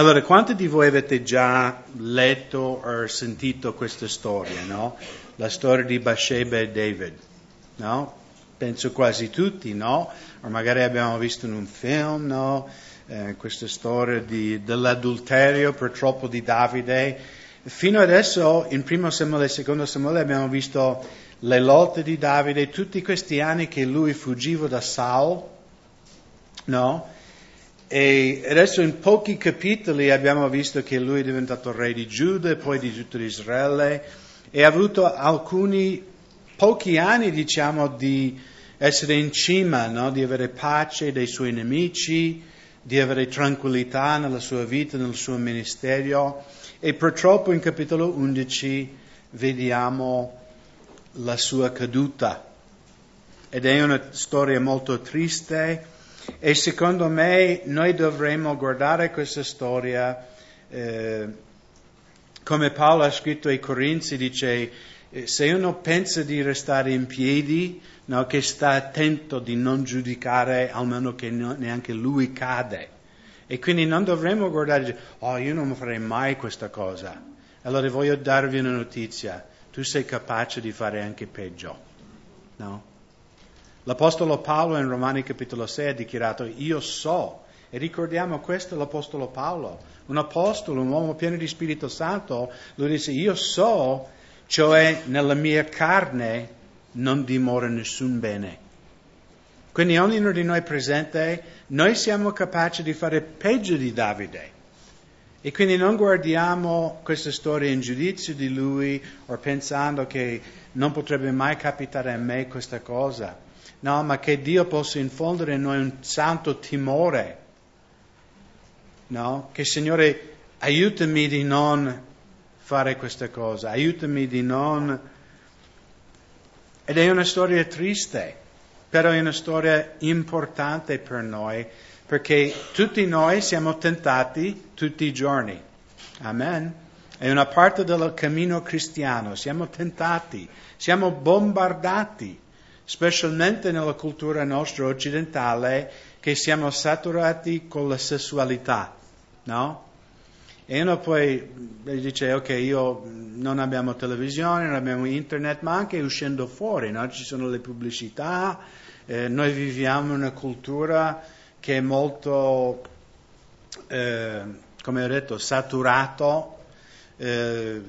Allora, quanti di voi avete già letto o sentito questa storia, no? La storia di Bathsheba e David, no? Penso quasi tutti, no? O magari abbiamo visto in un film, no? Eh, questa storia di, dell'adulterio purtroppo di Davide. Fino adesso, in primo Samuele e secondo Samuele, abbiamo visto le lotte di Davide, tutti questi anni che lui fuggiva da Saul, no? E adesso in pochi capitoli abbiamo visto che lui è diventato re di Giuda e poi di tutto Israele e ha avuto alcuni pochi anni, diciamo, di essere in cima, no? di avere pace dei suoi nemici, di avere tranquillità nella sua vita, nel suo ministero. E purtroppo in capitolo 11 vediamo la sua caduta. Ed è una storia molto triste e secondo me noi dovremmo guardare questa storia eh, come Paolo ha scritto ai Corinzi, dice eh, se uno pensa di restare in piedi, no, che sta attento di non giudicare, almeno che no, neanche lui cade. E quindi non dovremmo guardare, e dire, oh io non farei mai questa cosa. Allora voglio darvi una notizia, tu sei capace di fare anche peggio. No? L'Apostolo Paolo in Romani capitolo 6 ha dichiarato io so, e ricordiamo questo l'Apostolo Paolo, un apostolo, un uomo pieno di Spirito Santo, lui dice io so, cioè nella mia carne non dimora nessun bene. Quindi ognuno di noi presente, noi siamo capaci di fare peggio di Davide. E quindi non guardiamo questa storia in giudizio di lui o pensando che non potrebbe mai capitare a me questa cosa. No, ma che Dio possa infondere in noi un santo timore. No? Che Signore aiutami di non fare questa cosa, aiutami di non... Ed è una storia triste, però è una storia importante per noi, perché tutti noi siamo tentati tutti i giorni. Amen. È una parte del cammino cristiano, siamo tentati, siamo bombardati specialmente nella cultura nostra occidentale, che siamo saturati con la sessualità, no? E uno poi dice, ok, io non abbiamo televisione, non abbiamo internet, ma anche uscendo fuori, no? Ci sono le pubblicità, eh, noi viviamo una cultura che è molto, eh, come ho detto, saturato, eh,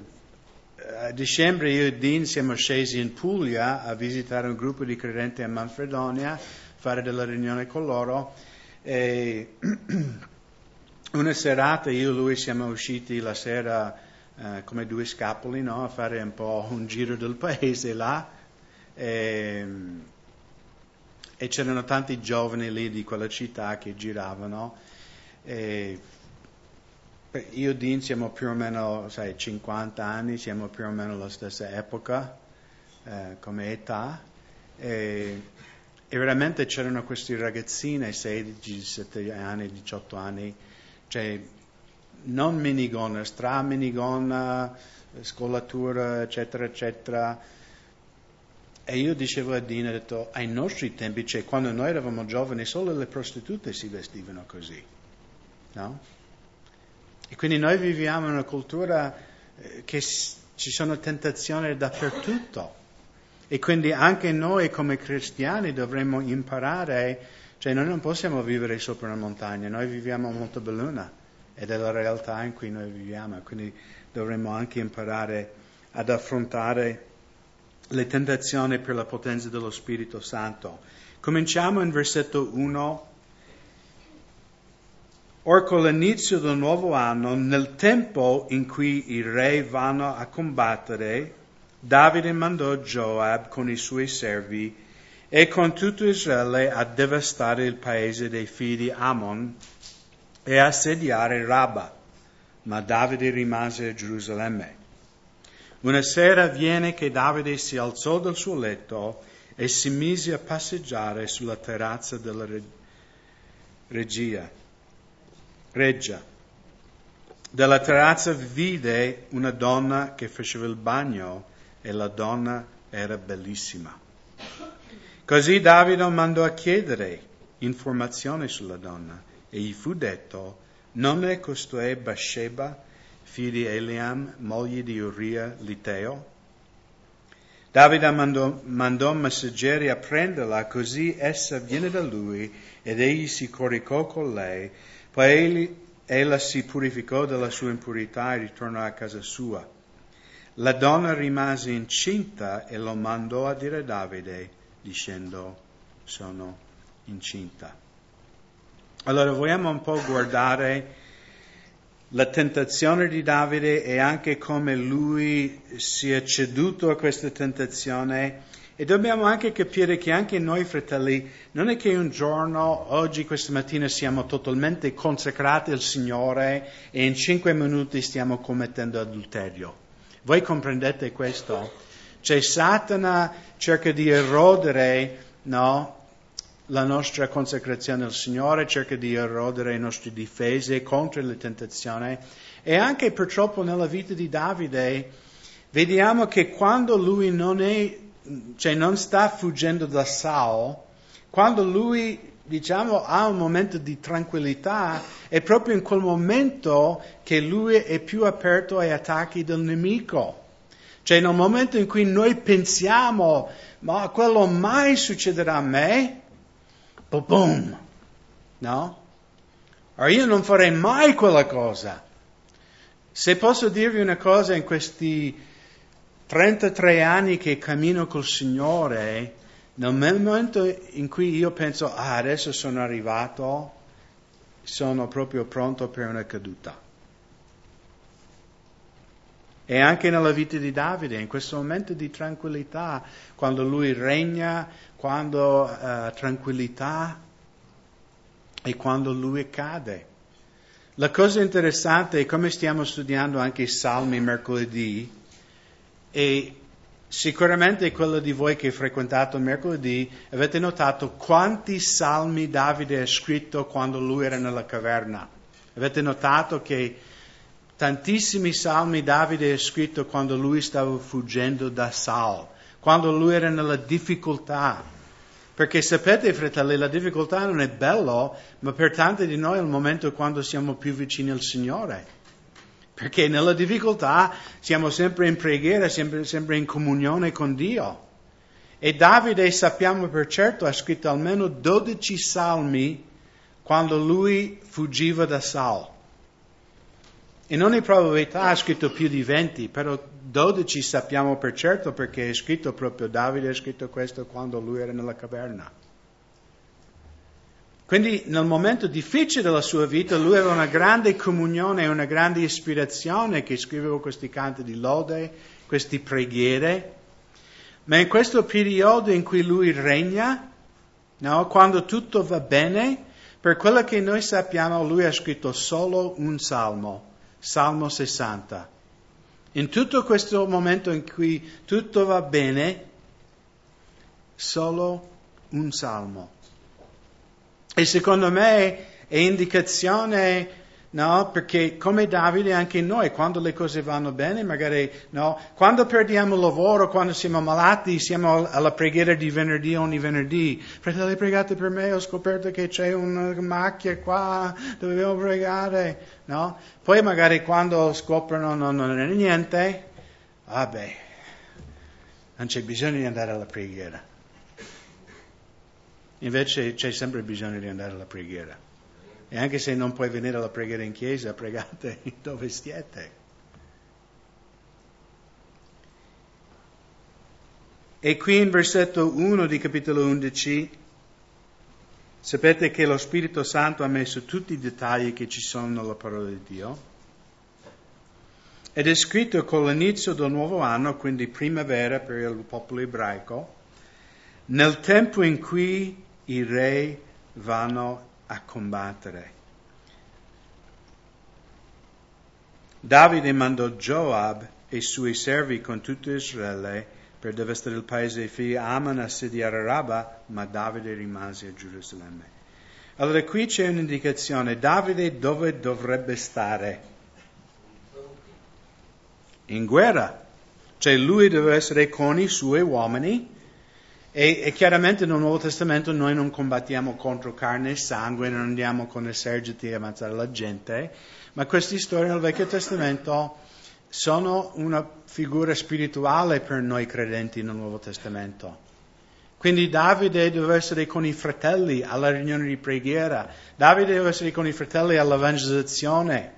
a dicembre io e Dean siamo scesi in Puglia a visitare un gruppo di credenti a Manfredonia, fare della riunione con loro e una serata io e lui siamo usciti la sera eh, come due scapoli no? a fare un po' un giro del paese là e, e c'erano tanti giovani lì di quella città che giravano e io e Dean siamo più o meno, sai, 50 anni, siamo più o meno la stessa epoca eh, come età e, e, veramente c'erano questi ragazzine, 16, 17 anni, 18 anni, cioè non minigonna, stra minigonna, scolatura, eccetera, eccetera. E io dicevo a Dean, ho detto, ai nostri tempi, cioè quando noi eravamo giovani, solo le prostitute si vestivano così, no? E quindi noi viviamo in una cultura eh, che ci sono tentazioni dappertutto. E quindi anche noi come cristiani dovremmo imparare, cioè noi non possiamo vivere sopra una montagna, noi viviamo a Montebelluna ed è la realtà in cui noi viviamo, quindi dovremmo anche imparare ad affrontare le tentazioni per la potenza dello Spirito Santo. Cominciamo in versetto 1 Or con l'inizio del nuovo anno, nel tempo in cui i re vanno a combattere, Davide mandò Joab con i suoi servi e con tutto Israele a devastare il paese dei figli di Ammon e assediare Rabba. Ma Davide rimase a Gerusalemme. Una sera viene che Davide si alzò dal suo letto e si mise a passeggiare sulla terrazza della regia reggia. Dalla terrazza vide una donna che faceva il bagno e la donna era bellissima. Così Davide mandò a chiedere informazioni sulla donna e gli fu detto, Non è costui Bathsheba, figlio di Eliam, moglie di Uria Liteo? Davide mandò, mandò messaggeri a prenderla, così essa viene da lui ed egli si coricò con lei. Poi ella si purificò della sua impurità e ritornò a casa sua. La donna rimase incinta e lo mandò a dire a Davide, dicendo, sono incinta. Allora vogliamo un po' guardare la tentazione di Davide e anche come lui si è ceduto a questa tentazione. E dobbiamo anche capire che anche noi fratelli, non è che un giorno, oggi, questa mattina, siamo totalmente consacrati al Signore e in cinque minuti stiamo commettendo adulterio. Voi comprendete questo? Cioè Satana cerca di erodere no, la nostra consacrazione al Signore, cerca di erodere le nostre difese contro le tentazioni e anche purtroppo nella vita di Davide vediamo che quando lui non, è, cioè non sta fuggendo da Saul, quando lui diciamo ha un momento di tranquillità, è proprio in quel momento che lui è più aperto ai attacchi del nemico. Cioè nel momento in cui noi pensiamo, ma quello mai succederà a me, boom, no? Ora io non farei mai quella cosa. Se posso dirvi una cosa, in questi 33 anni che cammino col Signore, nel momento in cui io penso, ah, adesso sono arrivato, sono proprio pronto per una caduta. E anche nella vita di Davide, in questo momento di tranquillità, quando lui regna, quando uh, tranquillità e quando lui cade. La cosa interessante è come stiamo studiando anche i salmi mercoledì e sicuramente quello di voi che frequentato mercoledì avete notato quanti salmi Davide ha scritto quando lui era nella caverna. Avete notato che tantissimi salmi Davide ha scritto quando lui stava fuggendo da Saul quando lui era nella difficoltà. Perché sapete, fratelli, la difficoltà non è bello, ma per tanti di noi è il momento quando siamo più vicini al Signore. Perché nella difficoltà siamo sempre in preghiera, sempre, sempre in comunione con Dio. E Davide, sappiamo per certo, ha scritto almeno 12 salmi quando lui fuggiva da Saul. In ogni probabilità ha scritto più di 20, però 12 sappiamo per certo perché è scritto proprio Davide, ha scritto questo quando lui era nella caverna. Quindi nel momento difficile della sua vita lui aveva una grande comunione, una grande ispirazione che scriveva questi canti di lode, queste preghiere, ma in questo periodo in cui lui regna, no, quando tutto va bene, per quello che noi sappiamo lui ha scritto solo un salmo Salmo 60. In tutto questo momento in cui tutto va bene, solo un salmo. E secondo me è indicazione No, perché come Davide anche noi, quando le cose vanno bene, magari, no, quando perdiamo il lavoro, quando siamo malati, siamo alla preghiera di venerdì ogni venerdì. Fratelli, pregate per me, ho scoperto che c'è una macchia qua, dovevo pregare, no? Poi magari quando scoprono no, non è niente, vabbè, non c'è bisogno di andare alla preghiera. Invece c'è sempre bisogno di andare alla preghiera. E anche se non puoi venire alla preghiera in chiesa, pregate dove siete. E qui in versetto 1 di capitolo 11 sapete che lo Spirito Santo ha messo tutti i dettagli che ci sono nella parola di Dio. Ed è scritto con l'inizio del nuovo anno, quindi primavera per il popolo ebraico, nel tempo in cui i re vanno a combattere. Davide mandò Joab e i suoi servi con tutto Israele per devastare il paese. I figli Aman assediare Rabba, ma Davide rimase a Gerusalemme. Allora qui c'è un'indicazione. Davide dove dovrebbe stare? In guerra. Cioè lui deve essere con i suoi uomini E, e, chiaramente nel Nuovo Testamento noi non combattiamo contro carne e sangue, non andiamo con eserciti a ammazzare la gente, ma queste storie nel Vecchio Testamento sono una figura spirituale per noi credenti nel Nuovo Testamento. Quindi Davide deve essere con i fratelli alla riunione di preghiera, Davide deve essere con i fratelli all'evangelizzazione.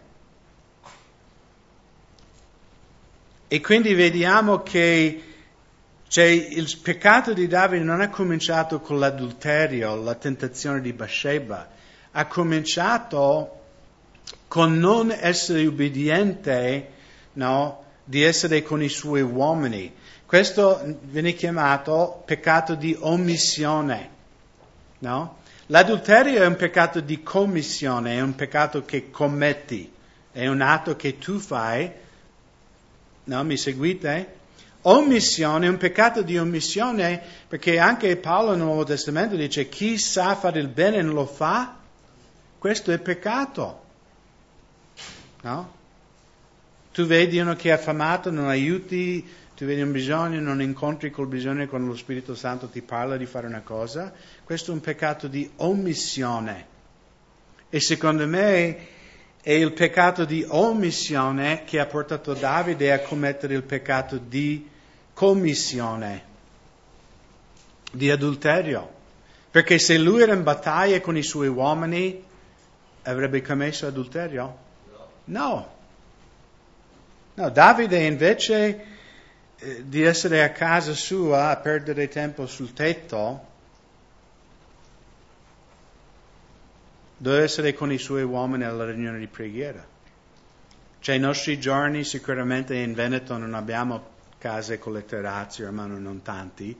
E quindi vediamo che cioè, il peccato di Davide non è cominciato con l'adulterio, la tentazione di Bathsheba, ha cominciato con non essere ubbidiente, no, di essere con i suoi uomini. Questo viene chiamato peccato di omissione, no? L'adulterio è un peccato di commissione, è un peccato che commetti, è un atto che tu fai, no? Mi seguite? Omissione, un peccato di omissione, perché anche Paolo nel Nuovo Testamento dice chi sa fare il bene e non lo fa, questo è peccato. No? Tu vedi uno che è affamato, non aiuti, tu vedi un bisogno, non incontri quel bisogno quando lo Spirito Santo ti parla di fare una cosa, questo è un peccato di omissione. E secondo me è il peccato di omissione che ha portato Davide a commettere il peccato di commissione di adulterio. Perché se lui era in battaglia con i suoi uomini, avrebbe commesso adulterio? No. No, Davide invece eh, di essere a casa sua a perdere tempo sul tetto, deve essere con i suoi uomini alla riunione di preghiera. Cioè, i nostri giorni sicuramente in Veneto non abbiamo case con le terrazze, ormai non tanti,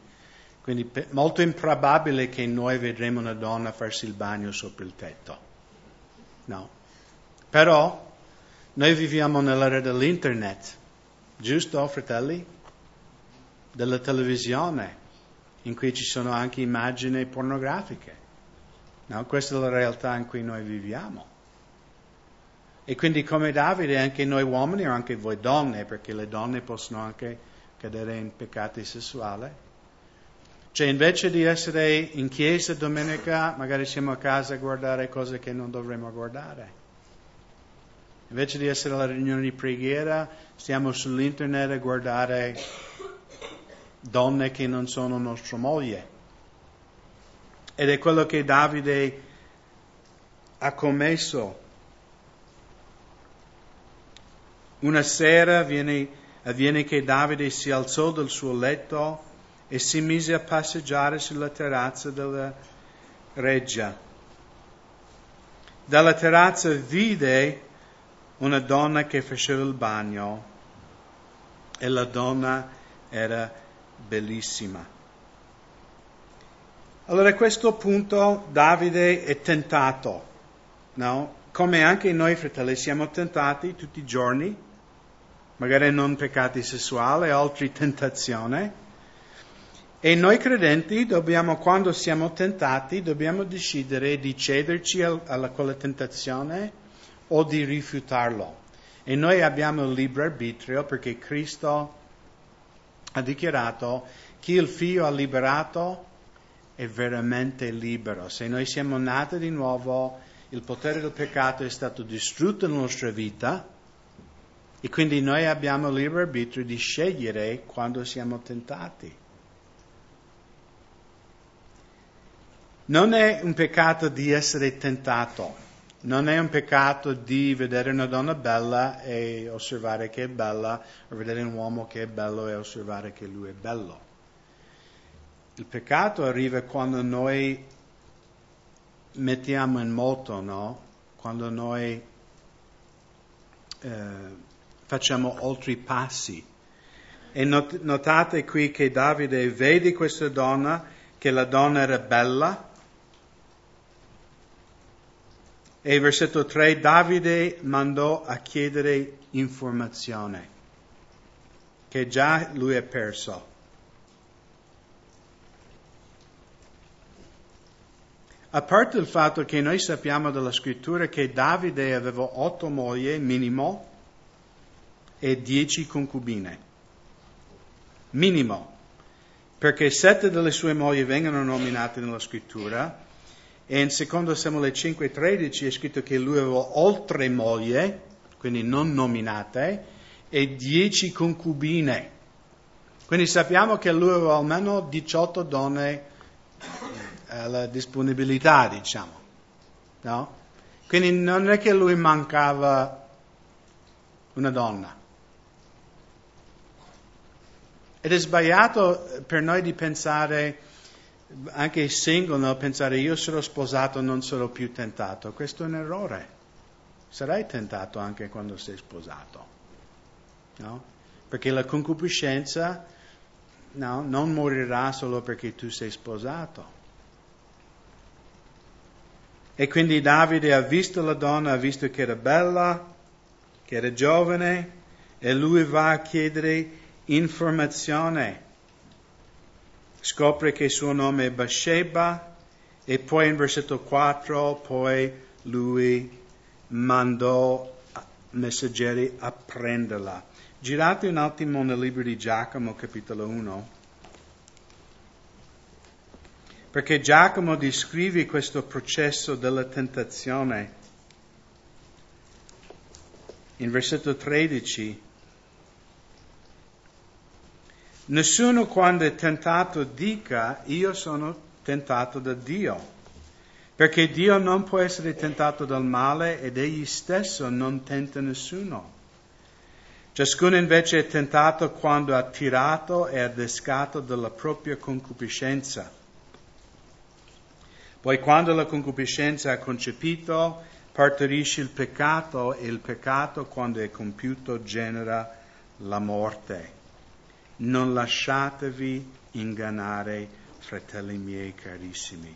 quindi pe- molto improbabile che noi vedremo una donna farsi il bagno sopra il tetto. No. Però noi viviamo nell'era dell'internet, giusto fratelli? Della televisione, in cui ci sono anche immagini pornografiche. No? Questa è la realtà in cui noi viviamo. E quindi come Davide anche noi uomini o anche voi donne, perché le donne possono anche cadere in peccati sessuali. Cioè invece di essere in chiesa domenica, magari siamo a casa a guardare cose che non dovremmo guardare. Invece di essere alla riunione di preghiera, stiamo sull'internet a guardare donne che non sono nostra moglie. Ed è quello che Davide ha commesso. Una sera viene avviene che Davide si alzò dal suo letto e si mise a passeggiare sulla terrazza della reggia. Dalla terrazza vide una donna che faceva il bagno e la donna era bellissima. Allora a questo punto Davide è tentato, no? Come anche noi fratelli siamo tentati tutti i giorni magari non peccati sessuali, altre tentazioni. E noi credenti dobbiamo, quando siamo tentati, dobbiamo decidere di cederci a quella tentazione o di rifiutarlo. E noi abbiamo il libero arbitrio perché Cristo ha dichiarato chi il figlio ha liberato è veramente libero. Se noi siamo nati di nuovo, il potere del peccato è stato distrutto nella nostra vita e quindi noi abbiamo il libero arbitrio di scegliere quando siamo tentati. Non è un peccato di essere tentato, non è un peccato di vedere una donna bella e osservare che è bella, o vedere un uomo che è bello e osservare che lui è bello. Il peccato arriva quando noi mettiamo in moto, no? Quando noi eh, facciamo altri passi. E not- notate qui che Davide vede questa donna, che la donna era bella. E versetto 3, Davide mandò a chiedere informazione, che già lui ha perso. A parte il fatto che noi sappiamo dalla scrittura che Davide aveva otto mogli minimo, e dieci concubine. Minimo. perché sette delle sue mogli vengono nominate nella scrittura e in secondo Samuele 5:13 è scritto che lui aveva oltre moglie, quindi non nominate, e dieci concubine. Quindi sappiamo che lui aveva almeno 18 donne alla disponibilità, diciamo. No? Quindi non è che lui mancava una donna. Ed è sbagliato per noi di pensare, anche single, no? pensare io sarò sposato, non sarò più tentato. Questo è un errore. Sarai tentato anche quando sei sposato. No? Perché la concupiscenza no, non morirà solo perché tu sei sposato. E quindi Davide ha visto la donna, ha visto che era bella, che era giovane, e lui va a chiedere informazione. Scopre che il suo nome è Bathsheba e poi in versetto 4 poi lui mandò messaggeri a prenderla. Girate un attimo nel libro di Giacomo capitolo 1 perché Giacomo descrive questo processo della tentazione. In versetto 13, nessuno quando è tentato dica io sono tentato da Dio, perché Dio non può essere tentato dal male ed egli stesso non tenta nessuno. Ciascuno invece è tentato quando ha tirato e adescato dalla propria concupiscenza poi quando la concupiscenza ha concepito, partorisce il peccato e il peccato, quando è compiuto, genera la morte. Non lasciatevi ingannare, fratelli miei carissimi.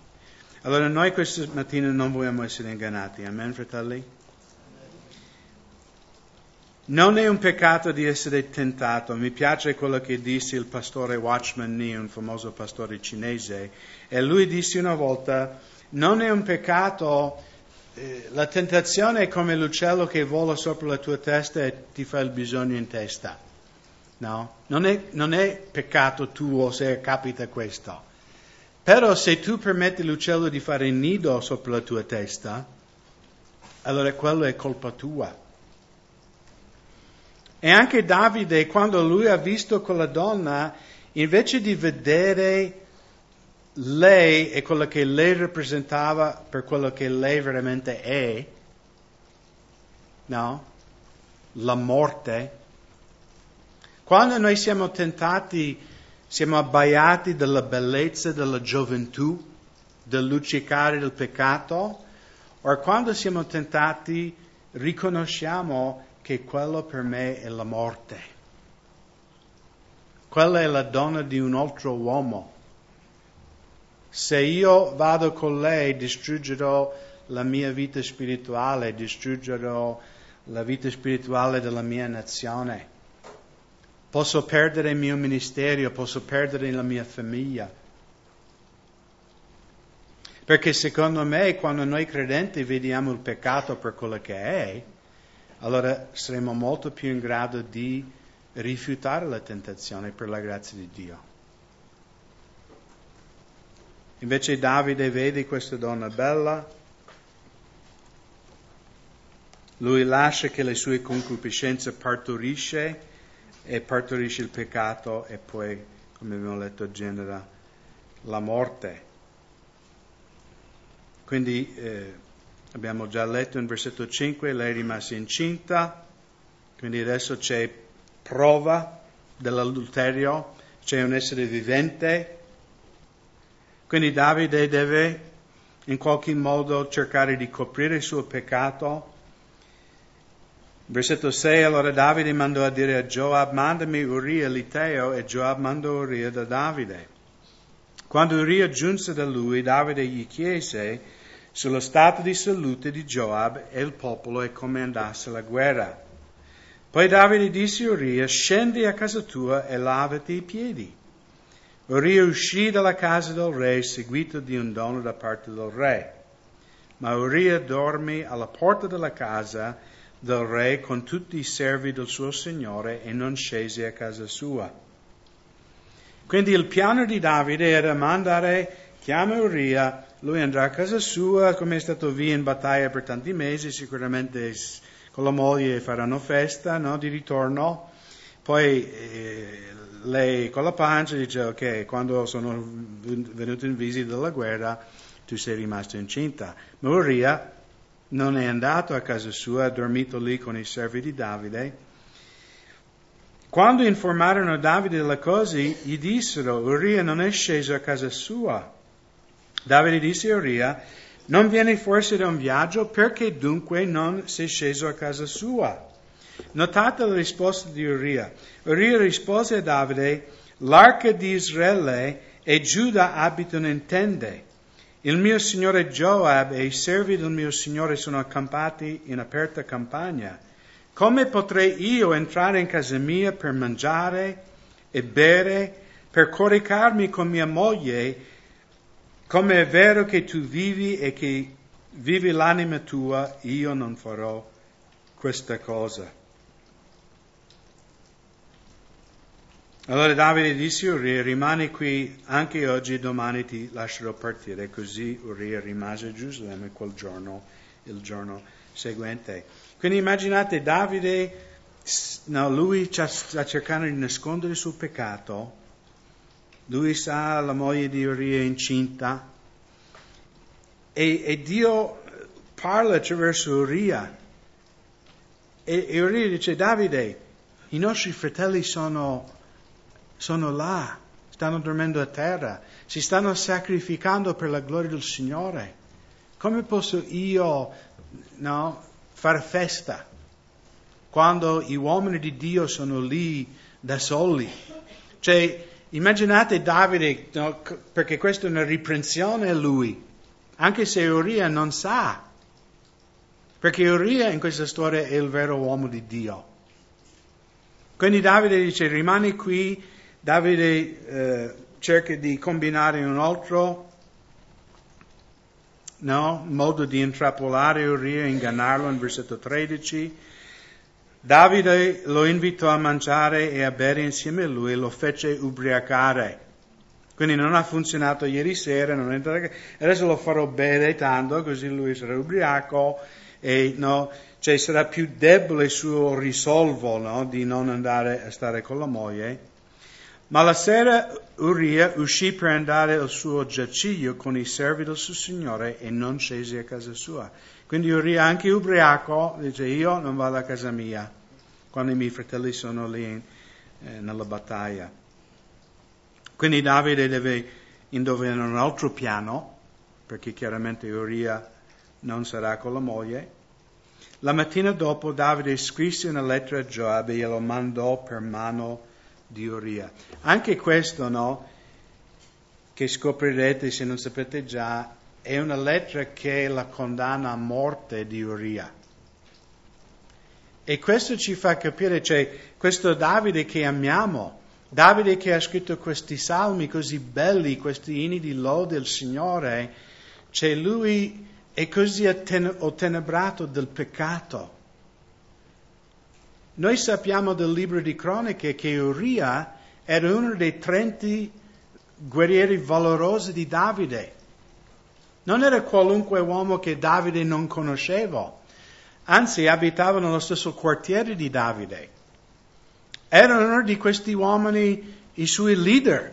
Allora noi questa mattina non vogliamo essere ingannati, amen fratelli? Non è un peccato di essere tentato. Mi piace quello che disse il pastore Watchman Nee, un famoso pastore cinese, e lui disse una volta, non è un peccato, eh, la tentazione è come l'uccello che vola sopra la tua testa e ti fa il bisogno in testa. No? Non è, non è peccato tuo se capita questo. Però se tu permetti all'uccello di fare il nido sopra la tua testa, allora quello è colpa tua. E anche Davide, quando lui ha visto quella donna, invece di vedere lei e quello che lei rappresentava per quello che lei veramente è, no? La morte. Quando noi siamo tentati, siamo abbaiati dalla bellezza della gioventù, del luccicare del peccato, o quando siamo tentati riconosciamo che quello per me è la morte. Quella è la donna di un altro uomo. Se io vado con lei distruggerò la mia vita spirituale, distruggerò la vita spirituale della mia nazione. Posso perdere il mio ministero, posso perdere la mia famiglia. Perché secondo me quando noi credenti vediamo il peccato per quello che è, allora saremo molto più in grado di rifiutare la tentazione per la grazia di Dio. Invece Davide vede questa donna bella, lui lascia che le sue concupiscenze partorisce e partorisce il peccato e poi, come abbiamo letto, genera la morte. Quindi eh, Abbiamo già letto in versetto 5, lei è rimasta incinta, quindi adesso c'è prova dell'adulterio, c'è un essere vivente. Quindi Davide deve in qualche modo cercare di coprire il suo peccato. Versetto 6, allora Davide mandò a dire a Joab, mandami Uria l'Iteo, e Joab mandò Uria da Davide. Quando Uria giunse da lui, Davide gli chiese, sullo stato di salute di Joab e il popolo e come andasse la guerra. Poi Davide disse a Uria, scendi a casa tua e lavati i piedi. Uria uscì dalla casa del re seguito di un dono da parte del re. Ma Uria dormì alla porta della casa del re con tutti i servi del suo signore e non scese a casa sua. Quindi il piano di Davide era mandare, chiama Uria, lui andrà a casa sua, come è stato via in battaglia per tanti mesi, sicuramente con la moglie faranno festa no, di ritorno, poi eh, lei con la pancia dice ok, quando sono venuto in visita dalla guerra tu sei rimasto incinta. Ma Uria non è andato a casa sua, ha dormito lì con i servi di Davide quando informarono Davide delle cose, gli dissero, Uria non è sceso a casa sua. Davide disse a Uria, non vieni forse da un viaggio? Perché dunque non sei sceso a casa sua? Notate la risposta di Uria. Uria rispose a Davide, l'arca di Israele e Giuda abitano in tende. Il mio signore Joab e i servi del mio signore sono accampati in aperta campagna. Come potrei io entrare in casa mia per mangiare e bere, per coricarmi con mia moglie, come è vero che tu vivi e che vivi l'anima tua, io non farò questa cosa. Allora Davide disse a Uria, rimani qui anche oggi e domani ti lascerò partire. Così Uria rimase a Gerusalemme quel giorno, il giorno seguente. Quindi immaginate Davide, no, lui sta cercando di nascondere il suo peccato, lui sa la moglie di Uria è incinta e, e Dio parla attraverso Uria e, e Uria dice Davide, i nostri fratelli sono, sono là, stanno dormendo a terra, si stanno sacrificando per la gloria del Signore. Come posso io no, fare festa quando gli uomini di Dio sono lì da soli. Cioè, immaginate Davide, no, perché questa è una riprensione a lui, anche se Uria non sa, perché Uria in questa storia è il vero uomo di Dio. Quindi Davide dice rimani qui, Davide eh, cerca di combinare un altro no? modo di intrappolare Uria e ingannarlo in versetto 13. Davide lo invitò a mangiare e a bere insieme a lui e lo fece ubriacare. Quindi non ha funzionato ieri sera, adesso lo farò bere tanto così lui sarà ubriaco e no, cioè sarà più debole il suo risolvo no, di non andare a stare con la moglie. Ma la sera Uria uscì per andare al suo giaciglio con i servi del suo signore e non scese a casa sua. Quindi Uria, anche ubriaco, dice io non vado a casa mia quando i miei fratelli sono lì eh, nella battaglia. Quindi Davide deve indovinare un altro piano, perché chiaramente Uria non sarà con la moglie. La mattina dopo Davide scrisse una lettera a Joab e glielo mandò per mano di Uria. Anche questo, no, che scoprirete se non sapete già, è una lettera che la condanna a morte di Uria. E questo ci fa capire, cioè, questo Davide che amiamo, Davide che ha scritto questi salmi così belli, questi inni di lode al Signore, cioè lui è così ottenebrato del peccato noi sappiamo del libro di cronache che Uria era uno dei 30 guerrieri valorosi di Davide. Non era qualunque uomo che Davide non conosceva, anzi abitava nello stesso quartiere di Davide. Era uno di questi uomini i suoi leader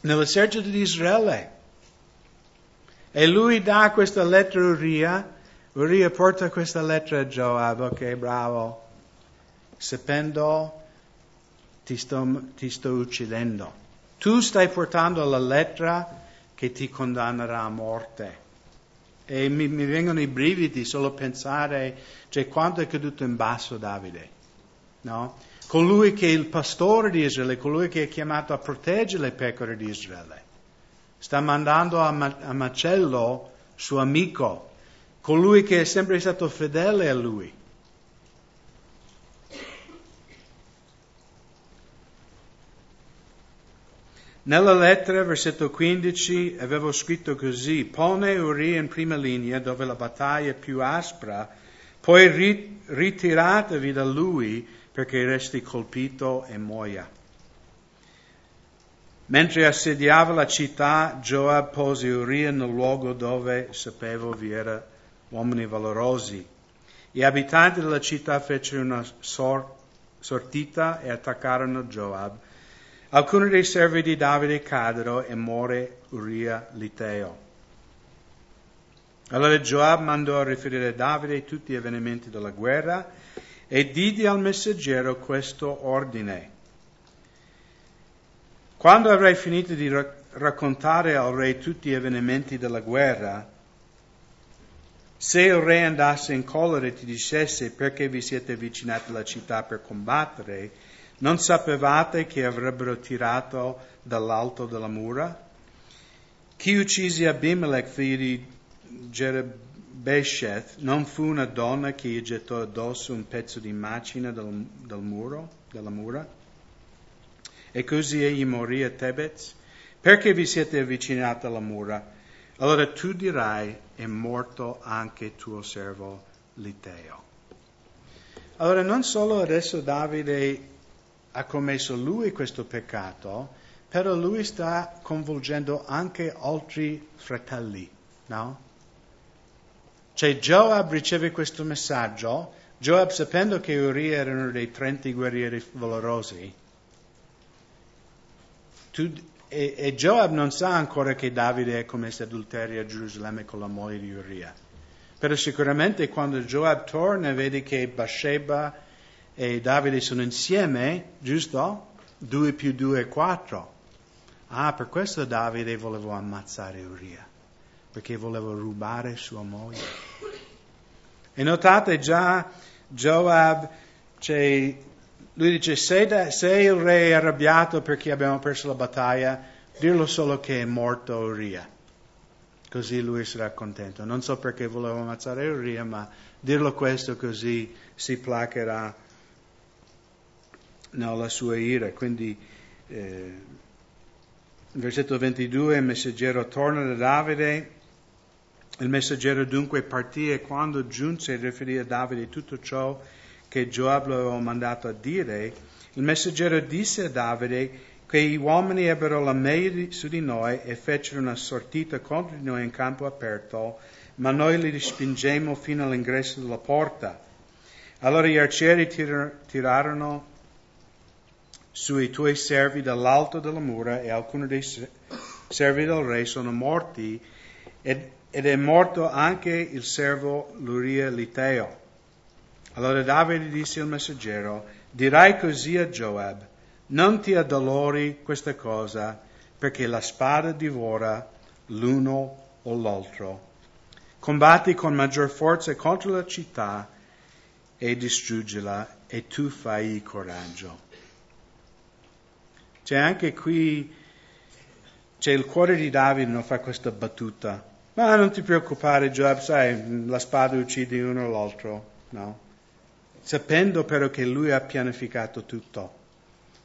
nell'esercito di Israele. E lui dà questa lettera a Uria, Uria porta questa lettera a Joab, ok, bravo, sapendo ti sto, ti sto uccidendo. Tu stai portando la lettera che ti condannerà a morte. E mi, mi vengono i brividi solo pensare, cioè quanto è caduto in basso Davide, no? Colui che è il pastore di Israele, colui che è chiamato a proteggere le pecore di Israele, sta mandando a, a macello suo amico, colui che è sempre stato fedele a lui. Nella lettera, versetto 15, avevo scritto così, pone Uri in prima linea dove la battaglia è più aspra, poi ritiratevi da lui perché resti colpito e muoia. Mentre assediava la città, Joab pose Uria nel luogo dove sapevo vi erano uomini valorosi. Gli abitanti della città fecero una sor- sortita e attaccarono Joab. Alcuni dei servi di Davide caddero e muore Uria l'Iteo. Allora Joab mandò a riferire a Davide tutti gli avvenimenti della guerra e diede al messaggero questo ordine. Quando avrai finito di raccontare al re tutti gli avvenimenti della guerra, se il re andasse in collera e ti dicesse perché vi siete avvicinati alla città per combattere, non sapevate che avrebbero tirato dall'alto della mura? Chi uccise Abimelech, figlio di Jerebesheth, non fu una donna che gli gettò addosso un pezzo di macina del, del muro, della mura? E così egli morì a Tebez? Perché vi siete avvicinati alla mura? Allora tu dirai, è morto anche tuo servo Liteo. Allora non solo adesso Davide ha commesso lui questo peccato, però lui sta coinvolgendo anche altri fratelli, no? Cioè Joab riceve questo messaggio, Joab sapendo che Uri erano dei 30 guerrieri valorosi, tu, e, e, Joab non sa ancora che Davide ha commesso adulterio a Gerusalemme con la moglie di Uria. Però sicuramente quando Joab torna vede che Bathsheba e Davide sono insieme, giusto? Due più due è quattro. Ah, per questo Davide voleva ammazzare Uria, perché voleva rubare sua moglie. E notate già Joab, cioè, lui dice, se, da, se, il re è arrabbiato perché abbiamo perso la battaglia, dirlo solo che è morto Uria. Così lui sarà contento. Non so perché voleva ammazzare Uria, ma dirlo questo così si placherà no, la sua ira. Quindi, eh, versetto 22, il messaggero torna da Davide. Il messaggero dunque partì e quando giunse riferì a Davide tutto ciò che Joab lo aveva mandato a dire, il messaggero disse a Davide che gli uomini ebbero la meglio su di noi e fecero una sortita contro di noi in campo aperto, ma noi li respingemmo fino all'ingresso della porta. Allora gli arcieri tir- tirarono sui tuoi servi dall'alto della mura e alcuni dei servi del re sono morti ed, ed è morto anche il servo Luria Liteo. Allora Davide disse al messaggero, dirai così a Joab, non ti addolori questa cosa, perché la spada divora l'uno o l'altro. Combatti con maggior forza contro la città e distruggila e tu fai coraggio. C'è anche qui, c'è il cuore di Davide non fa questa battuta. Ma non ti preoccupare Joab, sai, la spada uccide uno o l'altro, no? sapendo però che lui ha pianificato tutto,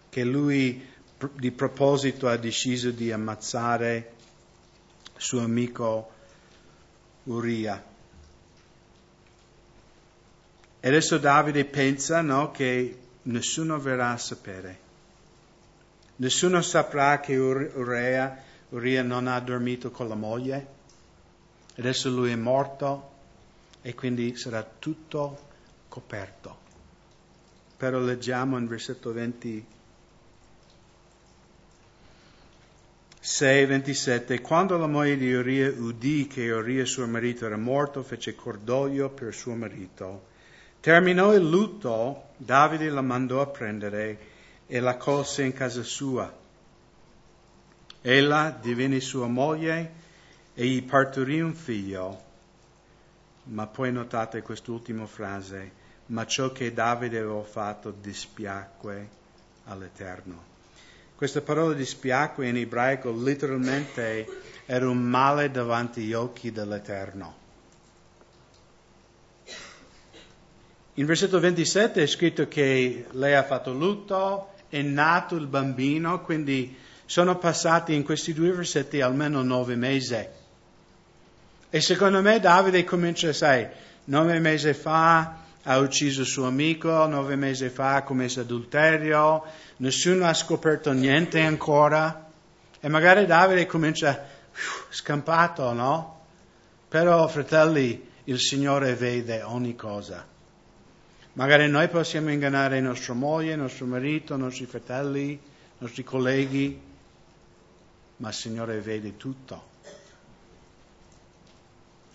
che lui di proposito ha deciso di ammazzare suo amico Uria. E adesso Davide pensa no, che nessuno verrà a sapere. Nessuno saprà che Uria, Uria non ha dormito con la moglie. Adesso lui è morto e quindi sarà tutto coperto. Però leggiamo in versetto 26, 27, quando la moglie di Uria udì che Uria suo marito era morto, fece cordoglio per suo marito. Terminò il lutto, Davide la mandò a prendere e la colse in casa sua. Ella divenne sua moglie e gli partorì un figlio. Ma poi notate quest'ultima frase, ma ciò che Davide aveva fatto dispiacque all'Eterno. Questa parola dispiacque in ebraico letteralmente era un male davanti agli occhi dell'Eterno. In versetto 27 è scritto che lei ha fatto lutto, è nato il bambino, quindi sono passati in questi due versetti almeno nove mesi. E secondo me Davide comincia, sai, nove mesi fa ha ucciso suo amico, nove mesi fa ha commesso adulterio, nessuno ha scoperto niente ancora. E magari Davide comincia scampato, no? Però, fratelli, il Signore vede ogni cosa. Magari noi possiamo ingannare nostra moglie, nostro marito, nostri fratelli, nostri colleghi, ma il Signore vede tutto.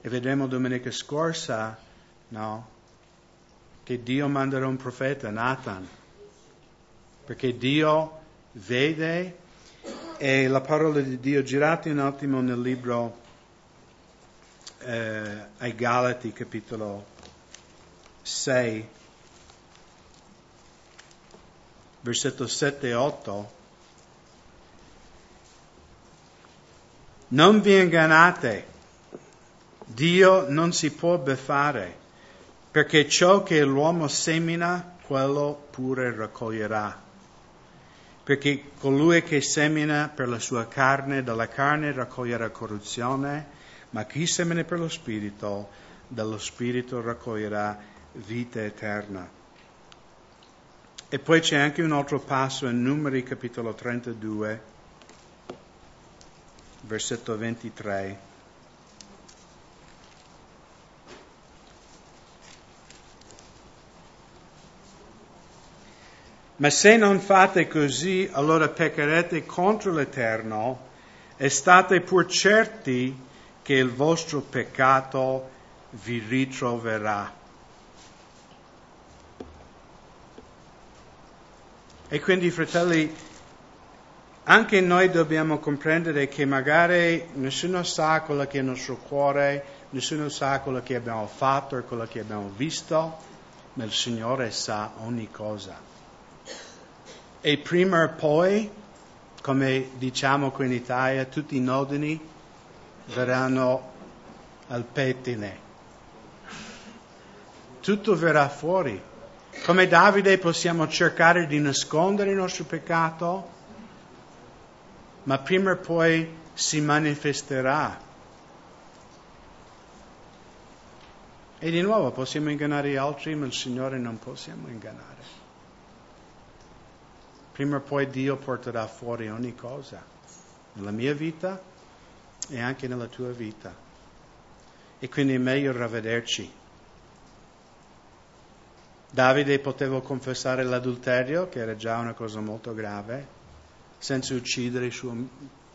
E vedremo domenica scorsa, no? Che Dio manderà un profeta, Nathan, perché Dio vede e la parola di Dio, girate un attimo nel libro eh, ai Galati, capitolo 6, versetto 7 e 8. Non vi ingannate, Dio non si può beffare, perché ciò che l'uomo semina, quello pure raccoglierà. Perché colui che semina per la sua carne, dalla carne raccoglierà corruzione, ma chi semina per lo Spirito, dallo Spirito raccoglierà vita eterna. E poi c'è anche un altro passo in Numeri capitolo 32, versetto 23. Ma se non fate così, allora peccherete contro l'Eterno e state pur certi che il vostro peccato vi ritroverà. E quindi, fratelli, anche noi dobbiamo comprendere che magari nessuno sa quello che è il nostro cuore, nessuno sa quello che abbiamo fatto e quello che abbiamo visto, ma il Signore sa ogni cosa e prima o poi, come diciamo qui in Italia, tutti i nodini verranno al pettine. Tutto verrà fuori. Come Davide possiamo cercare di nascondere il nostro peccato, ma prima o poi si manifesterà. E di nuovo possiamo ingannare gli altri, ma il Signore non possiamo ingannare prima o poi Dio porterà fuori ogni cosa, nella mia vita e anche nella tua vita. E quindi è meglio ravvederci. Davide poteva confessare l'adulterio, che era già una cosa molto grave, senza uccidere il suo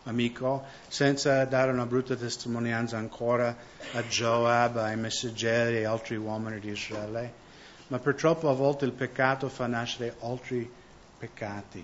amico, senza dare una brutta testimonianza ancora a Joab, ai messaggeri e altri uomini di Israele. Ma purtroppo a volte il peccato fa nascere altri peccati.